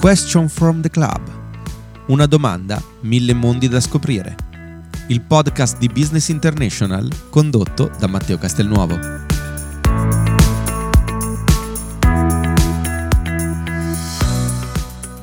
Question from the Club. Una domanda, mille mondi da scoprire. Il podcast di Business International condotto da Matteo Castelnuovo.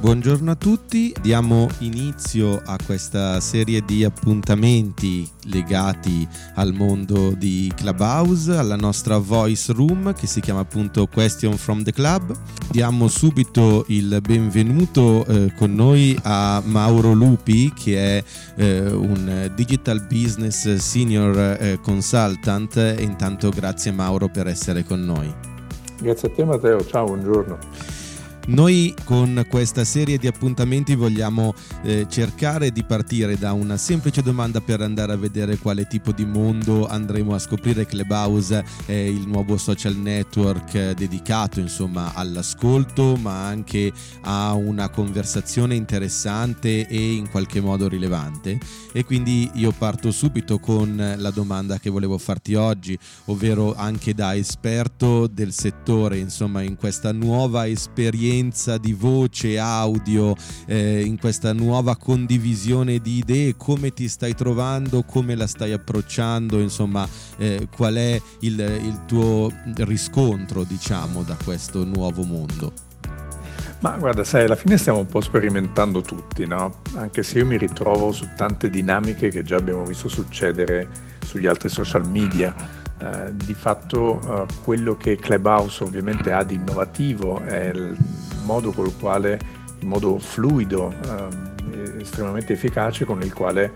Buongiorno a tutti, diamo inizio a questa serie di appuntamenti legati al mondo di Clubhouse, alla nostra voice room che si chiama appunto Question from the Club. Diamo subito il benvenuto eh, con noi a Mauro Lupi che è eh, un digital business senior eh, consultant intanto grazie Mauro per essere con noi. Grazie a te Matteo, ciao, buongiorno. Noi con questa serie di appuntamenti vogliamo eh, cercare di partire da una semplice domanda per andare a vedere quale tipo di mondo andremo a scoprire. Clubhouse è il nuovo social network eh, dedicato insomma all'ascolto ma anche a una conversazione interessante e in qualche modo rilevante e quindi io parto subito con la domanda che volevo farti oggi, ovvero anche da esperto del settore, insomma in questa nuova esperienza esperienza di voce, audio, eh, in questa nuova condivisione di idee, come ti stai trovando, come la stai approcciando, insomma, eh, qual è il, il tuo riscontro, diciamo, da questo nuovo mondo? Ma guarda, sai, alla fine stiamo un po' sperimentando tutti, no? Anche se io mi ritrovo su tante dinamiche che già abbiamo visto succedere sugli altri social media. Eh, di fatto eh, quello che Clubhouse ovviamente ha di innovativo è il modo col quale, in modo fluido, eh, estremamente efficace, con il quale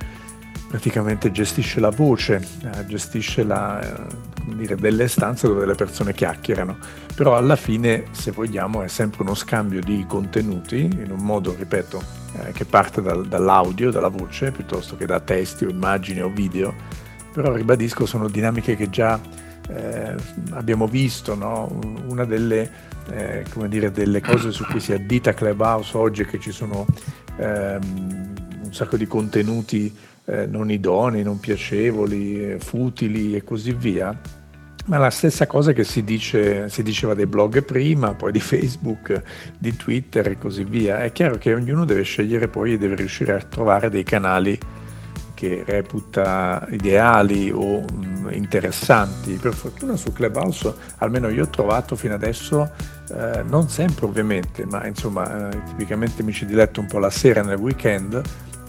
praticamente gestisce la voce, eh, gestisce la, eh, dire, delle stanze dove le persone chiacchierano. Però alla fine, se vogliamo, è sempre uno scambio di contenuti in un modo, ripeto, eh, che parte dal, dall'audio, dalla voce, piuttosto che da testi o immagini o video però ribadisco sono dinamiche che già eh, abbiamo visto, no? una delle, eh, dire, delle, cose su cui si addita Clubhouse oggi è che ci sono ehm, un sacco di contenuti eh, non idonei, non piacevoli, futili e così via. Ma la stessa cosa che si, dice, si, diceva dei blog prima, poi di Facebook, di Twitter e così via. È chiaro che ognuno deve scegliere poi e deve riuscire a trovare dei canali che reputa ideali o mh, interessanti. Per fortuna su Clubhouse, almeno io ho trovato fino adesso, eh, non sempre ovviamente, ma insomma eh, tipicamente mi ci diletto un po' la sera nel weekend,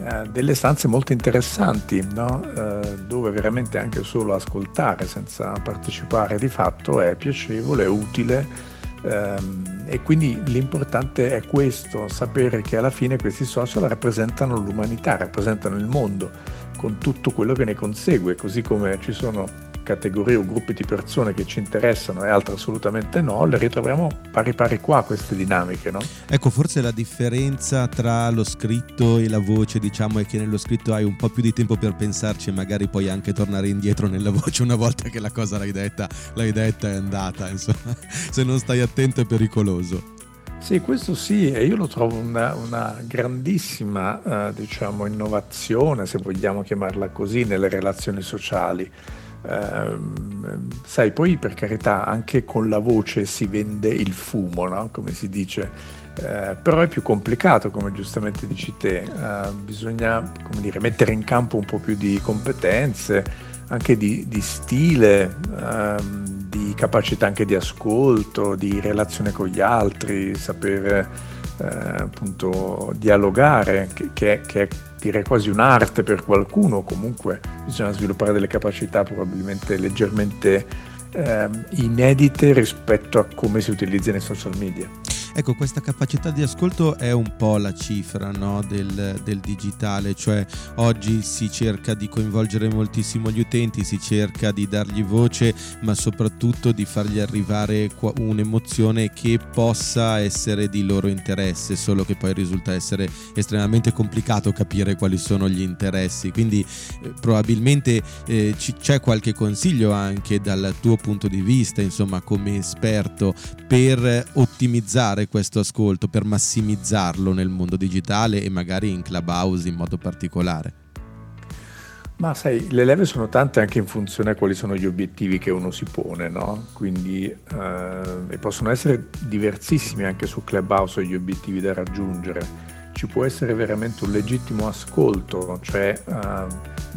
eh, delle stanze molto interessanti, no? Eh, dove veramente anche solo ascoltare senza partecipare di fatto è piacevole, è utile. Ehm, e quindi l'importante è questo, sapere che alla fine questi social rappresentano l'umanità, rappresentano il mondo con tutto quello che ne consegue, così come ci sono categorie o gruppi di persone che ci interessano e altre assolutamente no, le ritroviamo pari pari qua queste dinamiche, no? Ecco, forse la differenza tra lo scritto e la voce, diciamo, è che nello scritto hai un po' più di tempo per pensarci e magari puoi anche tornare indietro nella voce una volta che la cosa l'hai detta, l'hai detta è andata, insomma, se non stai attento è pericoloso. Sì, questo sì, e io lo trovo una, una grandissima eh, diciamo, innovazione, se vogliamo chiamarla così, nelle relazioni sociali. Eh, sai, poi per carità, anche con la voce si vende il fumo, no? come si dice, eh, però è più complicato, come giustamente dici te, eh, bisogna dire, mettere in campo un po' più di competenze, anche di, di stile ehm, capacità anche di ascolto, di relazione con gli altri, sapere eh, appunto dialogare, che, che, è, che, è, direi quasi un'arte per qualcuno, comunque bisogna sviluppare delle capacità probabilmente leggermente eh, inedite rispetto a come si utilizza nei social media. Ecco, questa capacità di ascolto è un po' la cifra no, del, del, digitale, cioè oggi si cerca di coinvolgere moltissimo gli utenti, si cerca di dargli voce, ma soprattutto di fargli arrivare un'emozione che possa essere di loro interesse, solo che poi risulta essere estremamente complicato capire quali sono gli interessi. Quindi eh, probabilmente eh, c- c'è qualche consiglio anche dal tuo punto di vista, insomma, come esperto, per ottimizzare fare questo ascolto, per massimizzarlo nel mondo digitale e magari in Clubhouse in modo particolare? Ma sai, le leve sono tante anche in funzione a quali sono gli obiettivi che uno si pone, no? Quindi eh, possono essere diversissimi anche su Clubhouse gli obiettivi da raggiungere. Ci può essere veramente un legittimo ascolto, cioè eh,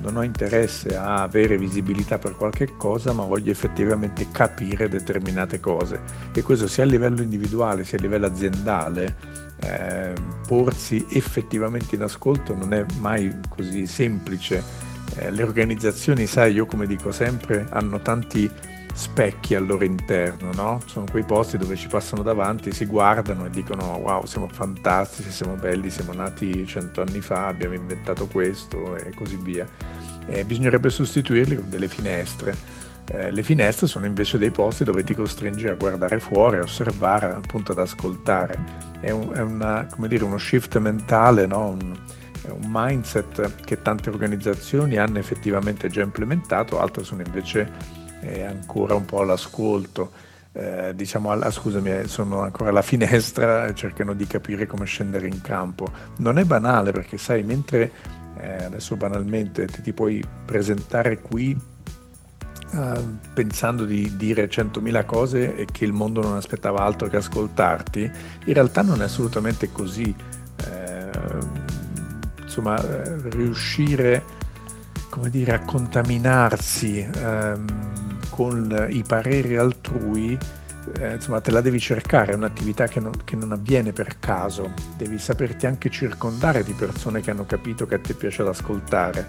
non ho interesse a avere visibilità per qualche cosa, ma voglio effettivamente capire determinate cose. E questo sia a livello individuale sia a livello aziendale. Eh, porsi effettivamente in ascolto non è mai così semplice eh, le organizzazioni, sai, io come dico sempre, hanno tanti specchi al loro interno, no? Sono quei posti dove ci passano davanti, si guardano e dicono wow, siamo fantastici, siamo belli, siamo nati cento anni fa, abbiamo inventato questo e così via. Eh, bisognerebbe sostituirli con delle finestre. Eh, le finestre sono invece dei posti dove ti costringi a guardare fuori, a osservare, appunto ad ascoltare. È, un, è una, dire, uno shift mentale, no? un, un mindset che tante organizzazioni hanno effettivamente già implementato, altre sono invece eh, ancora un po' all'ascolto. Eh, diciamo, alla, scusami, sono ancora alla finestra cercano di capire come scendere in campo. Non è banale perché, sai, mentre eh, adesso banalmente ti, ti, puoi presentare qui Uh, pensando di dire 100.000 cose e che il mondo non aspettava altro che ascoltarti, in realtà non è assolutamente così. Uh, insomma, eh, riuscire come dire, a contaminarsi ehm, con i pareri altrui, eh, insomma, te la devi cercare, è un'attività che non, che non, avviene per caso, devi saperti anche circondare di persone che hanno capito che a te piace ascoltare.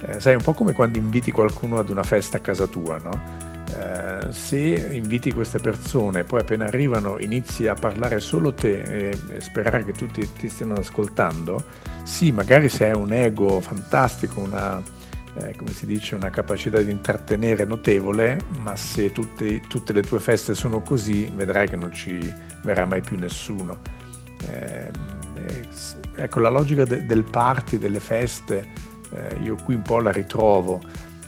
Eh, sai, un po' come quando inviti qualcuno ad una festa a casa tua, no? Eh, se inviti queste persone, poi appena arrivano inizi a parlare solo te e, e sperare che tutti ti stiano ascoltando, sì, magari se hai un ego fantastico, una, eh, come si dice, una capacità di intrattenere notevole, ma se tutte, tutte, le tue feste sono così, vedrai che non ci verrà mai più nessuno. Eh, ecco, la logica de, del party, delle feste, eh, io qui un po' la ritrovo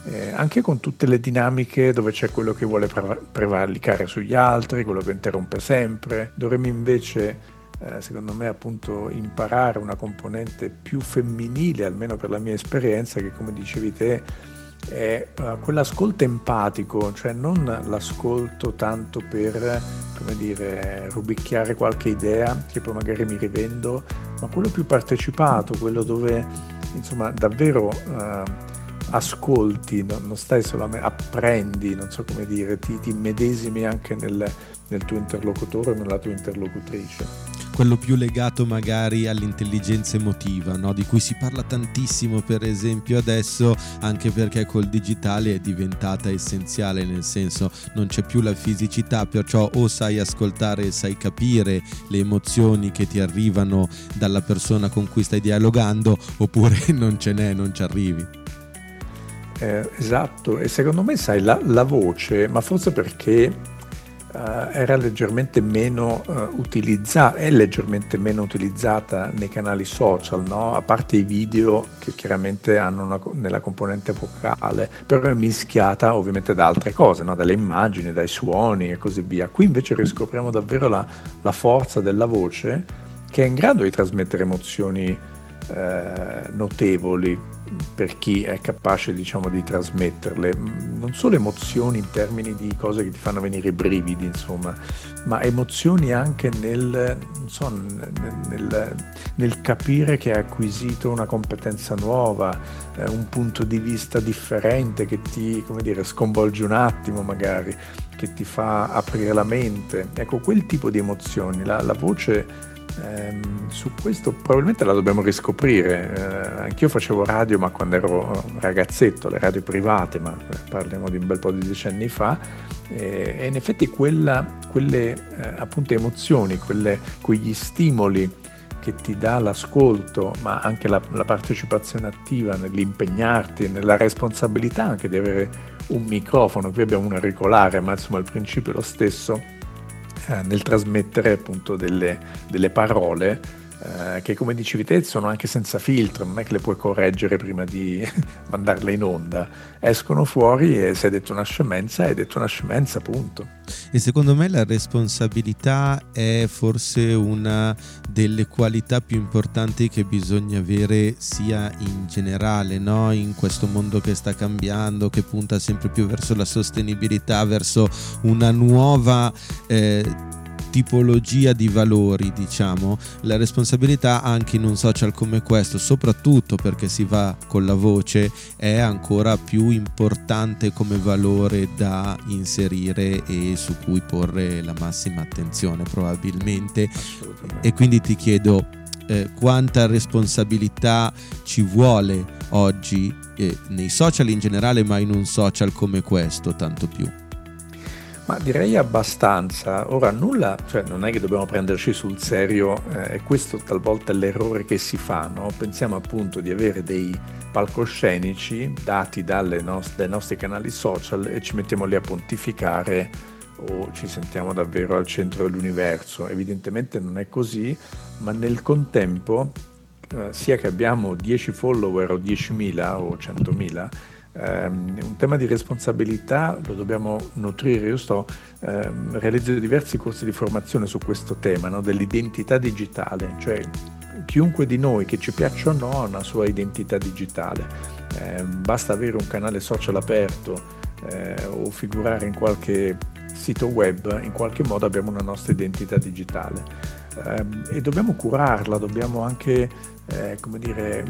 eh, anche con tutte le dinamiche dove c'è quello che vuole prevalicare sugli altri, quello che interrompe sempre. Dovremmo invece, eh, secondo me, appunto imparare una componente più femminile, almeno per la mia esperienza, che come dicevi te è uh, quell'ascolto empatico, cioè non l'ascolto tanto per, come dire, rubicchiare qualche idea che poi magari mi rivendo, ma quello più partecipato, quello dove insomma davvero uh, ascolti, non, stai solamente, apprendi, non so come dire, ti, ti medesimi anche nel, nel tuo interlocutore o nella tua interlocutrice quello più legato magari all'intelligenza emotiva, no? di cui si parla tantissimo per esempio adesso, anche perché col digitale è diventata essenziale, nel senso non c'è più la fisicità, perciò o sai ascoltare e sai capire le emozioni che ti arrivano dalla persona con cui stai dialogando, oppure non ce n'è, non ci arrivi. Eh, esatto, e secondo me sai la, la voce, ma forse perché era leggermente meno uh, utilizzata, è leggermente meno utilizzata nei canali social, no? a parte i video che chiaramente hanno una, nella componente vocale, però è mischiata ovviamente da altre cose, no? dalle immagini, dai suoni e così via. Qui invece riscopriamo davvero la, la forza della voce che è in grado di trasmettere emozioni eh, notevoli per chi è capace diciamo di trasmetterle non solo emozioni in termini di cose che ti fanno venire i brividi insomma ma emozioni anche nel, so, nel, nel capire che hai acquisito una competenza nuova eh, un punto di vista differente che ti come dire sconvolge un attimo magari che ti fa aprire la mente. Ecco quel tipo di emozioni la, la voce eh, su questo probabilmente la dobbiamo riscoprire. Eh, anch'io facevo radio, ma quando ero ragazzetto, le radio private, ma parliamo di un bel po' di decenni fa, eh, e in effetti quella, quelle eh, appunto emozioni, quelle, quegli stimoli che ti dà l'ascolto, ma anche la, la partecipazione attiva nell'impegnarti, nella responsabilità anche di avere un microfono, qui abbiamo un auricolare, ma insomma il principio è lo stesso, nel trasmettere appunto delle, delle parole eh, che come dicevi te sono anche senza filtro, non è che le puoi correggere prima di mandarle in onda, escono fuori e se hai detto una scemenza, hai detto una scemenza, punto. E secondo me la responsabilità è forse una delle qualità più importanti che bisogna avere sia in generale, no? in questo mondo che sta cambiando, che punta sempre più verso la sostenibilità, verso una nuova... Eh, tipologia di valori, diciamo, la responsabilità anche in un social come questo, soprattutto perché si va con la voce, è ancora più importante come valore da inserire e su cui porre la massima attenzione probabilmente. E quindi ti chiedo eh, quanta responsabilità ci vuole oggi eh, nei social in generale, ma in un social come questo tanto più. Ma direi abbastanza. Ora nulla, cioè non è che dobbiamo prenderci sul serio, eh, questo talvolta è l'errore che si fa, no? Pensiamo appunto di avere dei palcoscenici dati nost- dai nostri canali social e ci mettiamo lì a pontificare o ci sentiamo davvero al centro dell'universo. Evidentemente non è così, ma nel contempo, eh, sia che abbiamo 10 follower o 10.000 o 100.000, Um, un tema di responsabilità lo dobbiamo nutrire. Io sto um, realizzando diversi corsi di formazione su questo tema no? dell'identità digitale, cioè chiunque di noi che ci piaccia o no ha una sua identità digitale. Eh, basta avere un canale social aperto eh, o figurare in qualche sito web, in qualche modo abbiamo una nostra identità digitale eh, e dobbiamo curarla, dobbiamo anche eh, come dire,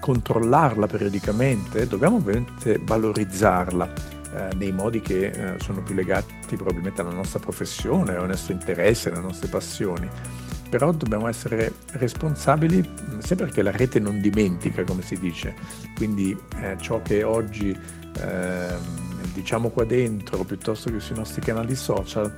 controllarla periodicamente, dobbiamo ovviamente valorizzarla eh, nei modi che eh, sono più legati probabilmente alla nostra professione, al nostro interesse, alle nostre passioni. Però dobbiamo essere responsabili sia perché la rete non dimentica, come si dice, quindi eh, ciò che oggi ehm, diciamo qua dentro piuttosto che sui nostri canali social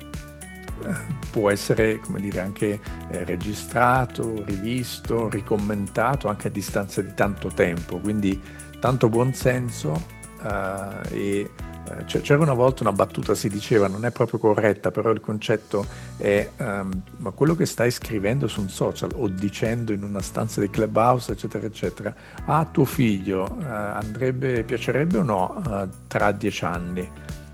può essere dire, anche eh, registrato, rivisto, ricommentato anche a distanza di tanto tempo, quindi tanto buonsenso eh, e eh, c'era una volta una battuta, si diceva, non è proprio corretta, però il concetto è, um, ma quello che stai scrivendo su un social o dicendo in una stanza di clubhouse, eccetera, eccetera, a tuo figlio uh, andrebbe, piacerebbe o no uh, tra dieci anni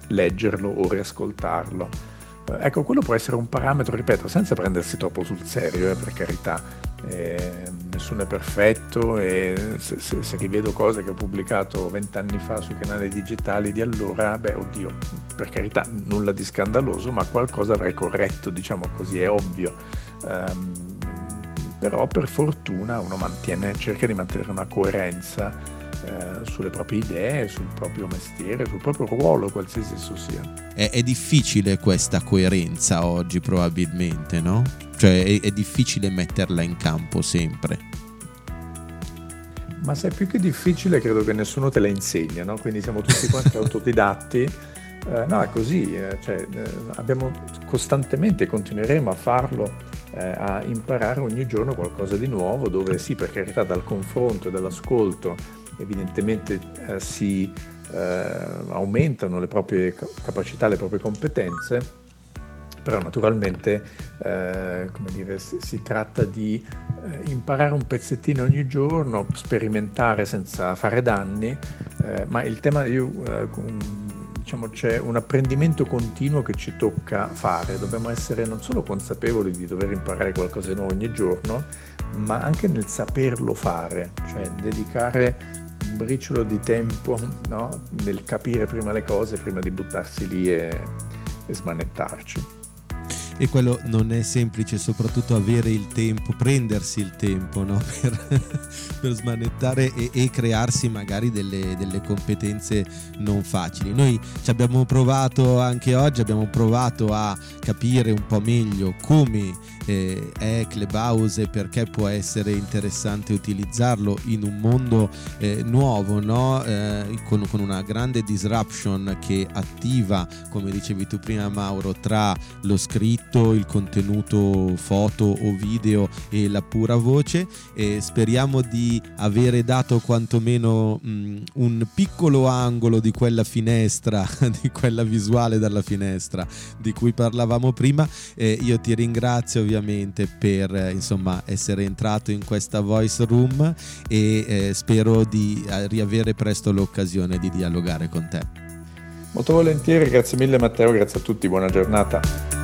leggerlo o riascoltarlo? Ecco, quello può essere un parametro, ripeto, senza prendersi troppo sul serio, eh, per carità. Eh, nessuno è perfetto e se, se, se, rivedo cose che ho pubblicato vent'anni fa sui canali digitali di allora, beh, oddio, per carità, nulla di scandaloso, ma qualcosa avrei corretto, diciamo così, è ovvio. Um, però per fortuna uno mantiene, cerca di mantenere una coerenza eh, sulle proprie idee, sul proprio mestiere, sul proprio ruolo, qualsiasi esso sia. È, è difficile questa coerenza oggi probabilmente, no? Cioè è, è difficile metterla in campo sempre. Ma se è più che difficile credo che nessuno te la insegna, no? Quindi siamo tutti quanti autodidatti. Eh, no, è così, eh, cioè, eh, abbiamo costantemente, continueremo a farlo, eh, a imparare ogni giorno qualcosa di nuovo, dove sì, per carità, dal confronto e dall'ascolto evidentemente eh, si eh, aumentano le proprie capacità, le proprie competenze, però naturalmente eh, dire, si, tratta di eh, imparare un pezzettino ogni giorno, sperimentare senza fare danni, eh, ma il tema io, eh, diciamo, c'è un apprendimento continuo che ci tocca fare, dobbiamo essere non solo consapevoli di dover imparare qualcosa di nuovo ogni giorno, ma anche nel saperlo fare, cioè dedicare briciolo di tempo no? nel capire prima le cose prima di buttarsi lì e, e smanettarci e quello non è semplice, soprattutto avere il tempo, prendersi il tempo no? per, per, smanettare e, e, crearsi magari delle, delle, competenze non facili. Noi ci abbiamo provato anche oggi, abbiamo provato a capire un po' meglio come eh, è Clubhouse e perché può essere interessante utilizzarlo in un mondo eh, nuovo, no? eh, con, con, una grande disruption che attiva, come dicevi tu prima Mauro, tra lo scritto tutto il contenuto foto o video e la pura voce e speriamo di avere dato quantomeno mh, un piccolo angolo di quella finestra, di quella visuale dalla finestra di cui parlavamo prima. Eh, io ti ringrazio ovviamente per insomma essere entrato in questa voice room e eh, spero di eh, riavere presto l'occasione di dialogare con te. Molto volentieri, grazie mille Matteo, grazie a tutti, buona giornata.